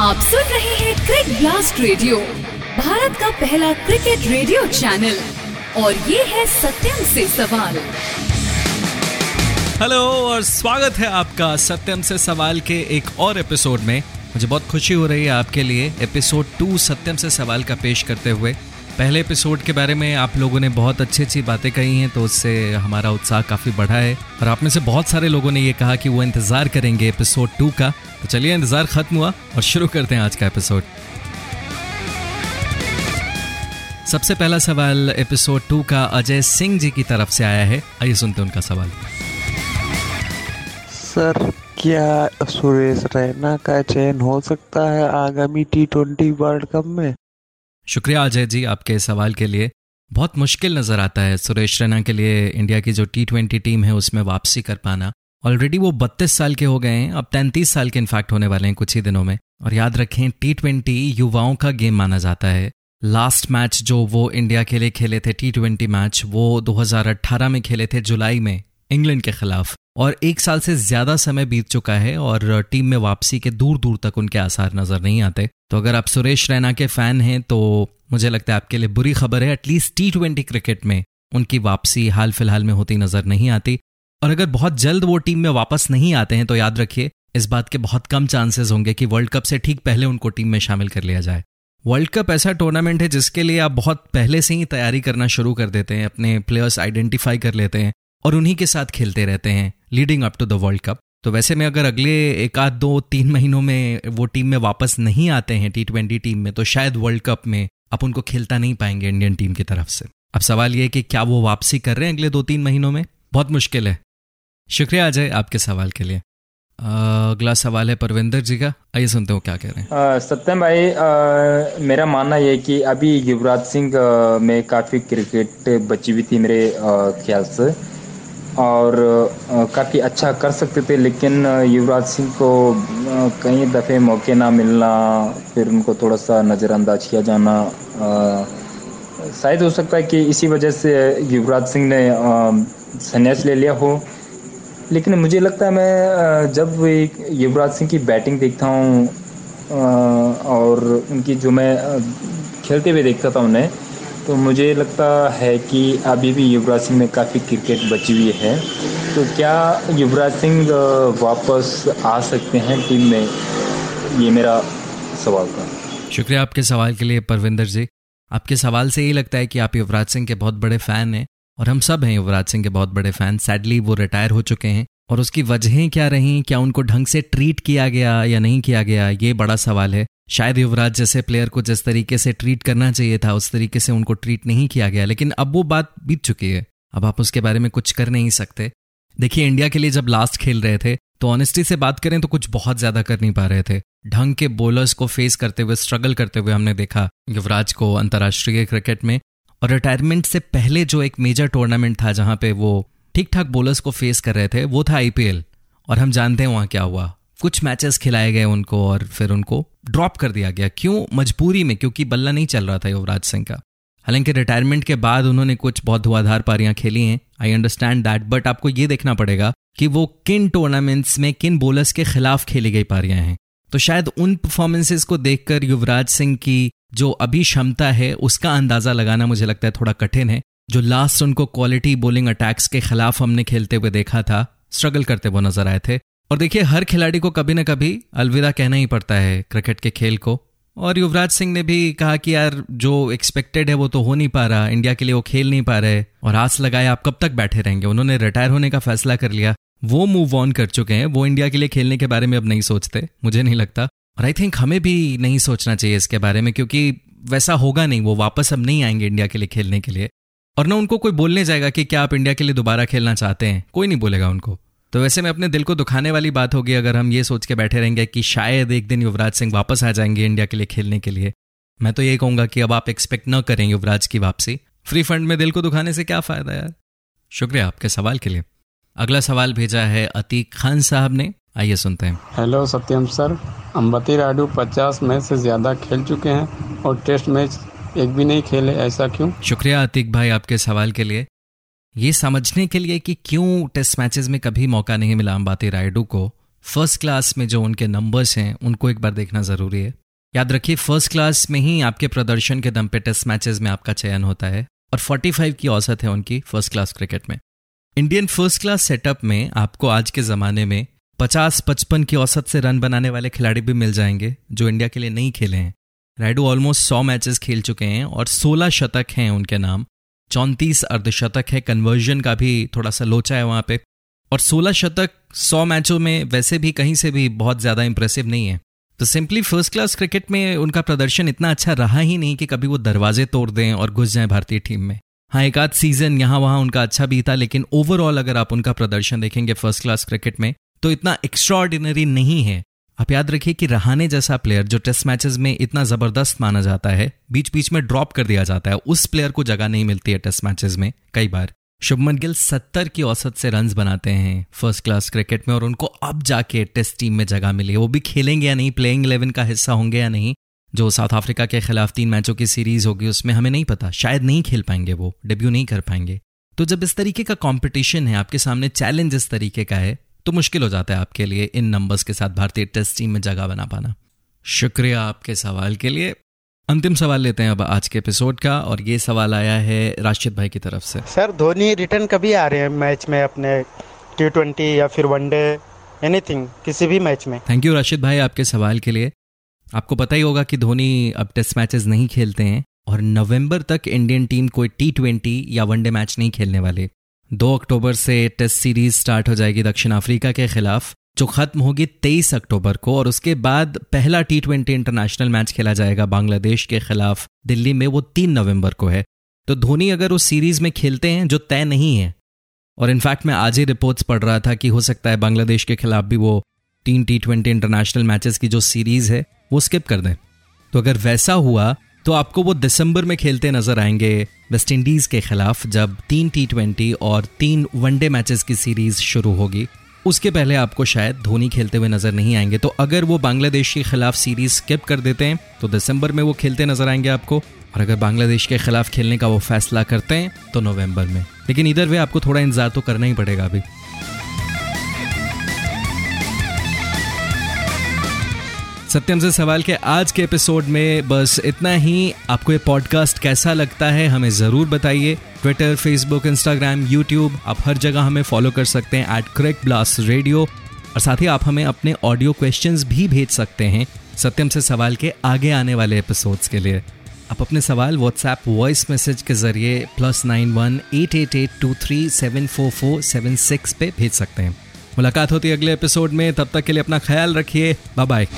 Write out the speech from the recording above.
आप सुन रहे हैं क्रिक ब्लास्ट रेडियो, भारत का पहला क्रिकेट रेडियो चैनल। और ये है सत्यम से सवाल। हेलो, और स्वागत है आपका सत्यम से सवाल के एक और एपिसोड में। मुझे बहुत खुशी हो रही है आपके लिए एपिसोड टू सत्यम से सवाल का पेश करते हुए। पहले एपिसोड के बारे में आप लोगों ने बहुत अच्छी अच्छी बातें कही हैं तो उससे हमारा उत्साह काफ़ी बढ़ा है। और आप में से बहुत सारे लोगों ने ये कहा कि वो इंतज़ार करेंगे एपिसोड टू का। तो चलिए, इंतज़ार ख़त्म हुआ और शुरू करते हैं आज का एपिसोड सबसे पहला सवाल एपिसोड टू का अजय सिंह जी की तरफ़ से आया है। आइए सुनते उनका सवाल। सर, क्या सुरेश रैना का चयन हो सकता है आगामी टी ट्वेंटी वर्ल्ड कप में? शुक्रिया अजय जी आपके सवाल के लिए। बहुत मुश्किल नज़र आता है सुरेश रैना के लिए इंडिया की जो टी ट्वेंटी टीम है उसमें वापसी कर पाना। ऑलरेडी वो बत्तीस साल के हो गए हैं, अब तैंतीस साल के इनफैक्ट होने वाले हैं कुछ ही दिनों में। और याद रखें टी ट्वेंटी युवाओं का गेम माना जाता है। लास्ट मैच जो वो इंडिया के लिए खेले थे टी ट्वेंटी मैच वो 2018 में खेले थे जुलाई में, इंग्लैंड के खिलाफ। और एक साल से ज़्यादा समय बीत चुका है और टीम में वापसी के दूर दूर तक उनके आसार नज़र नहीं आते। तो अगर आप सुरेश रैना के फ़ैन हैं तो मुझे लगता है आपके लिए बुरी खबर है। एटलीस्ट टी ट्वेंटी क्रिकेट में उनकी वापसी हाल फ़िलहाल में होती नज़र नहीं आती। और अगर बहुत जल्द वो टीम में वापस नहीं आते हैं तो याद रखिए, इस बात के बहुत कम चांसेस होंगे कि वर्ल्ड कप से ठीक पहले उनको टीम में शामिल कर लिया जाए। वर्ल्ड कप ऐसा टूर्नामेंट है जिसके लिए आप बहुत पहले से ही तैयारी करना शुरू कर देते हैं, अपने प्लेयर्स आइडेंटिफाई कर लेते हैं। और उन्हीं के साथ खेलते रहते हैं leading up to the world cup तो वैसे में अगर अगले एक आध दो तीन महीनों में वो टीम में वापस नहीं आते हैं टी ट्वेंटी टीम में तो शायद वर्ल्ड कप में आप उनको खेलता नहीं पाएँगे इंडियन टीम की तरफ़ से। अब सवाल ये कि क्या वो वापसी कर रहे हैं अगले दो तीन महीनों में? बहुत मुश्किल है। शुक्रिया अजय आपके सवाल के लिए। अगला सवाल है परविंदर जी का। आइए सुनते हो क्या कह रहे हैं। सत्यम भाई आ, मेरा मानना ये कि अभी युवराज सिंह में काफ़ी क्रिकेट बची हुई थी मेरे ख्याल से। और काफ़ी अच्छा कर सकते थे, लेकिन युवराज सिंह को कई दफ़े मौके ना मिलना, फिर उनको थोड़ा सा नज़रअंदाज किया जाना शायद हो सकता है कि इसी वजह से युवराज सिंह ने संन्यास ले लिया हो। लेकिन मुझे लगता है मैं जब युवराज सिंह की बैटिंग देखता हूँ और उनकी जो मैं खेलते हुए देखता था उन्हें तो मुझे लगता है कि अभी भी युवराज सिंह में काफ़ी क्रिकेट बची हुई है। तो क्या युवराज सिंह वापस आ सकते हैं? टीम में, ये मेरा सवाल था। शुक्रिया आपके सवाल के लिए, परविंदर जी। आपके सवाल से यही लगता है कि आप युवराज सिंह के बहुत बड़े फ़ैन हैं, और हम सब हैं युवराज सिंह के बहुत बड़े फ़ैन। सैडली वो रिटायर हो चुके हैं, और उसकी वजहें क्या रहीं? क्या उनको ढंग से ट्रीट किया गया या नहीं किया गया? ये बड़ा सवाल है। शायद युवराज जैसे प्लेयर को जिस तरीके से ट्रीट करना चाहिए था, उस तरीके से उनको ट्रीट नहीं किया गया, लेकिन अब वो बात बीत चुकी है। अब आप उसके बारे में कुछ कर नहीं सकते। देखिए, इंडिया के लिए जब लास्ट खेल रहे थे तो ऑनेस्टी से बात करें तो कुछ बहुत ज़्यादा कर नहीं पा रहे थे। ढंग के बोलर्स को फेस करते हुए स्ट्रगल करते हुए हमने देखा युवराज को अंतर्राष्ट्रीय क्रिकेट में। और रिटायरमेंट से पहले जो एक मेजर टूर्नामेंट था जहाँ पे वो ठीक ठाक बोलर्स को फेस कर रहे थे, वो था आईपीएल और हम जानते हैं वहाँ क्या हुआ। कुछ मैचेस खिलाए गए उनको और फिर उनको ड्रॉप कर दिया गया। क्यों? मजबूरी में, क्योंकि बल्ला नहीं चल रहा था युवराज सिंह का। हालाँकि रिटायरमेंट के बाद उन्होंने कुछ बहुत धुआधार पारियाँ खेली हैं। आई अंडरस्टैंड दैट बट आपको ये देखना पड़ेगा कि वो किन टूर्नामेंट्स में, किन बोलर्स के खिलाफ खेली गई पारियाँ हैं। तो शायद उन परफॉर्मेंसेस को देखकर युवराज सिंह की जो अभी क्षमता है, उसका अंदाज़ा लगाना मुझे लगता है थोड़ा कठिन है। जो लास्ट उनको क्वालिटी बोलिंग अटैक्स के खिलाफ हमने खेलते हुए देखा था स्ट्रगल करते हुए नज़र आए थे। और देखिए, हर खिलाड़ी को कभी ना कभी अलविदा कहना ही पड़ता है क्रिकेट के खेल को। और युवराज सिंह ने भी कहा कि यार, जो एक्सपेक्टेड है वो तो हो नहीं पा रहा। इंडिया के लिए वो खेल नहीं पा रहे और आस लगाए आप कब तक बैठे रहेंगे? उन्होंने रिटायर होने का फैसला कर लिया। वो मूव ऑन कर चुके हैं। वो इंडिया के लिए खेलने के बारे में अब नहीं सोचते, मुझे नहीं लगता। और आई थिंक हमें भी नहीं सोचना चाहिए इसके बारे में, क्योंकि वैसा होगा नहीं। वो वापस अब नहीं आएँगे इंडिया के लिए खेलने के लिए। और ना उनको कोई बोलने जाएगा कि क्या आप इंडिया के लिए दोबारा खेलना चाहते हैं? कोई नहीं बोलेगा उनको। तो वैसे में अपने दिल को दुखाने वाली बात होगी अगर हम ये सोच के बैठे रहेंगे कि शायद एक दिन युवराज सिंह वापस आ जाएँगे इंडिया के लिए खेलने के लिए। मैं तो ये कहूँगा कि अब आप एक्सपेक्ट न करें युवराज की वापसी। फ्री फंड में दिल को दुखाने से क्या फ़ायदा यार? शुक्रिया आपके सवाल के लिए। अगला सवाल भेजा है अतीक खान साहब ने। आइए सुनते हैं। Hello Satyam sir. Ambati Rayudu पचास मैच से ज़्यादा खेल चुके हैं और टेस्ट मैच एक भी नहीं खेले ऐसा क्यों? शुक्रिया अतीक भाई आपके सवाल के लिए। ये समझने के लिए कि क्यों टेस्ट मैचेस में कभी मौका नहीं मिला अंबाती रायडू को? फ़र्स्ट क्लास में जो उनके नंबर्स हैं, उनको एक बार देखना ज़रूरी है। याद रखिए फ़र्स्ट क्लास में ही आपके प्रदर्शन के दम पे टेस्ट मैचेस में आपका चयन होता है और 45 की औसत है उनकी फ़र्स्ट क्लास क्रिकेट में। इंडियन फ़र्स्ट क्लास सेटअप में आपको आज के ज़माने में 50-55 की औसत से रन बनाने वाले खिलाड़ी भी मिल जाएँगे, जो इंडिया के लिए नहीं खेले हैं। रायडू ऑलमोस्ट 100 मैचेस खेल चुके हैं और 16 शतक हैं उनके नाम। चौंतीस अर्धशतक है। कन्वर्जन का भी थोड़ा सा लोचा है वहाँ पे। और 16 शतक 100 मैचों में वैसे भी कहीं से भी बहुत ज़्यादा इंप्रेसिव नहीं है। तो सिंपली फ़र्स्ट क्लास क्रिकेट में उनका प्रदर्शन इतना अच्छा रहा ही नहीं कि कभी वो दरवाजे तोड़ दें और घुस जाएँ भारतीय टीम में। हाँ एक आध सीज़न यहाँ वहाँ उनका अच्छा भी था लेकिन ओवरऑल अगर आप उनका प्रदर्शन देखेंगे फ़र्स्ट क्लास क्रिकेट में तो इतना एक्स्ट्रा नहीं है। आप याद रखिए कि रहाने जैसा प्लेयर जो टेस्ट मैचेस में इतना ज़बरदस्त माना जाता है बीच बीच में ड्रॉप कर दिया जाता है, उस प्लेयर को जगह नहीं मिलती है टेस्ट मैचेस में, कई बार। शुभमन गिल सत्तर की औसत से रन बनाते हैं फ़र्स्ट क्लास क्रिकेट में और उनको अब जाके टेस्ट टीम में जगह मिली वो भी खेलेंगे या नहीं प्लेइंग इलेवन का हिस्सा होंगे या नहीं, जो साउथ अफ्रीका के खिलाफ तीन मैचों की सीरीज़ होगी, उसमें हमें नहीं पता। शायद नहीं खेल पाएँगे वो डेब्यू नहीं कर पाएँगे। तो जब इस तरीके का कंपटीशन है, आपके सामने चैलेंज इस तरीके का है तो मुश्किल हो जाता है आपके लिए इन नंबर्स के साथ भारतीय टेस्ट टीम में जगह बना पाना। शुक्रिया आपके सवाल के लिए। अंतिम सवाल लेते हैं अब आज के एपिसोड का और ये सवाल आया है राशिद भाई की तरफ़ से। सर धोनी रिटर्न कभी आ रहे हैं मैच में अपने टी ट्वेंटी या फिर वनडे एनीथिंग किसी भी मैच में? थैंक यू राशिद भाई आपके सवाल के लिए। आपको पता ही होगा कि धोनी अब टेस्ट मैचेस नहीं खेलते हैं और नवंबर तक इंडियन टीम कोई टी ट्वेंटी या वनडे मैच नहीं खेलने वाले। दो अक्टूबर से टेस्ट सीरीज़ स्टार्ट हो जाएगी दक्षिण अफ्रीका के खिलाफ, जो खत्म होगी तेईस अक्टूबर को, और उसके बाद पहला टी ट्वेंटी इंटरनेशनल मैच खेला जाएगा बांग्लादेश के खिलाफ, दिल्ली में, वो तीन नवंबर को है। तो धोनी अगर उस सीरीज़ में खेलते हैं, जो तय नहीं है, और इनफैक्ट मैं आज ही रिपोर्ट्स पढ़ रहा था कि हो सकता है बांग्लादेश के खिलाफ भी वो तीन टी ट्वेंटी इंटरनेशनल मैचेस की जो सीरीज़ है, वो स्किप कर दें। तो अगर वैसा हुआ तो आपको वो दिसंबर में खेलते नज़र आएँगे वेस्ट इंडीज के खिलाफ, जब तीन टी ट्वेंटी और तीन वनडे मैचेस की सीरीज़ शुरू होगी। उसके पहले आपको शायद धोनी खेलते हुए नज़र नहीं आएँगे। तो अगर वो बांग्लादेश के खिलाफ सीरीज़ स्किप कर देते हैं तो दिसंबर में वो खेलते नज़र आएँगे आपको। और अगर बांग्लादेश के खिलाफ खेलने का वो फैसला करते हैं तो नवंबर में। लेकिन इधर वे आपको थोड़ा इंतज़ार तो करना ही पड़ेगा अभी। सत्यम से सवाल के आज के एपिसोड में बस इतना ही। आपको ये पॉडकास्ट कैसा लगता है, हमें ज़रूर बताइए। ट्विटर फेसबुक इंस्टाग्राम यूट्यूब आप हर जगह हमें फॉलो कर सकते हैं एट क्रिक ब्लास्ट रेडियो और साथ ही आप हमें अपने ऑडियो क्वेश्चन भी भेज सकते हैं, सत्यम से सवाल के आगे आने वाले एपिसोड्स के लिए। आप अपने सवाल व्हाट्सएप वॉइस मैसेज के ज़रिए plus nine one eight eight eight two three seven four four seven six पे भेज सकते हैं। मुलाकात होती है अगले एपिसोड में, तब तक के लिए अपना ख्याल रखिए। Bye bye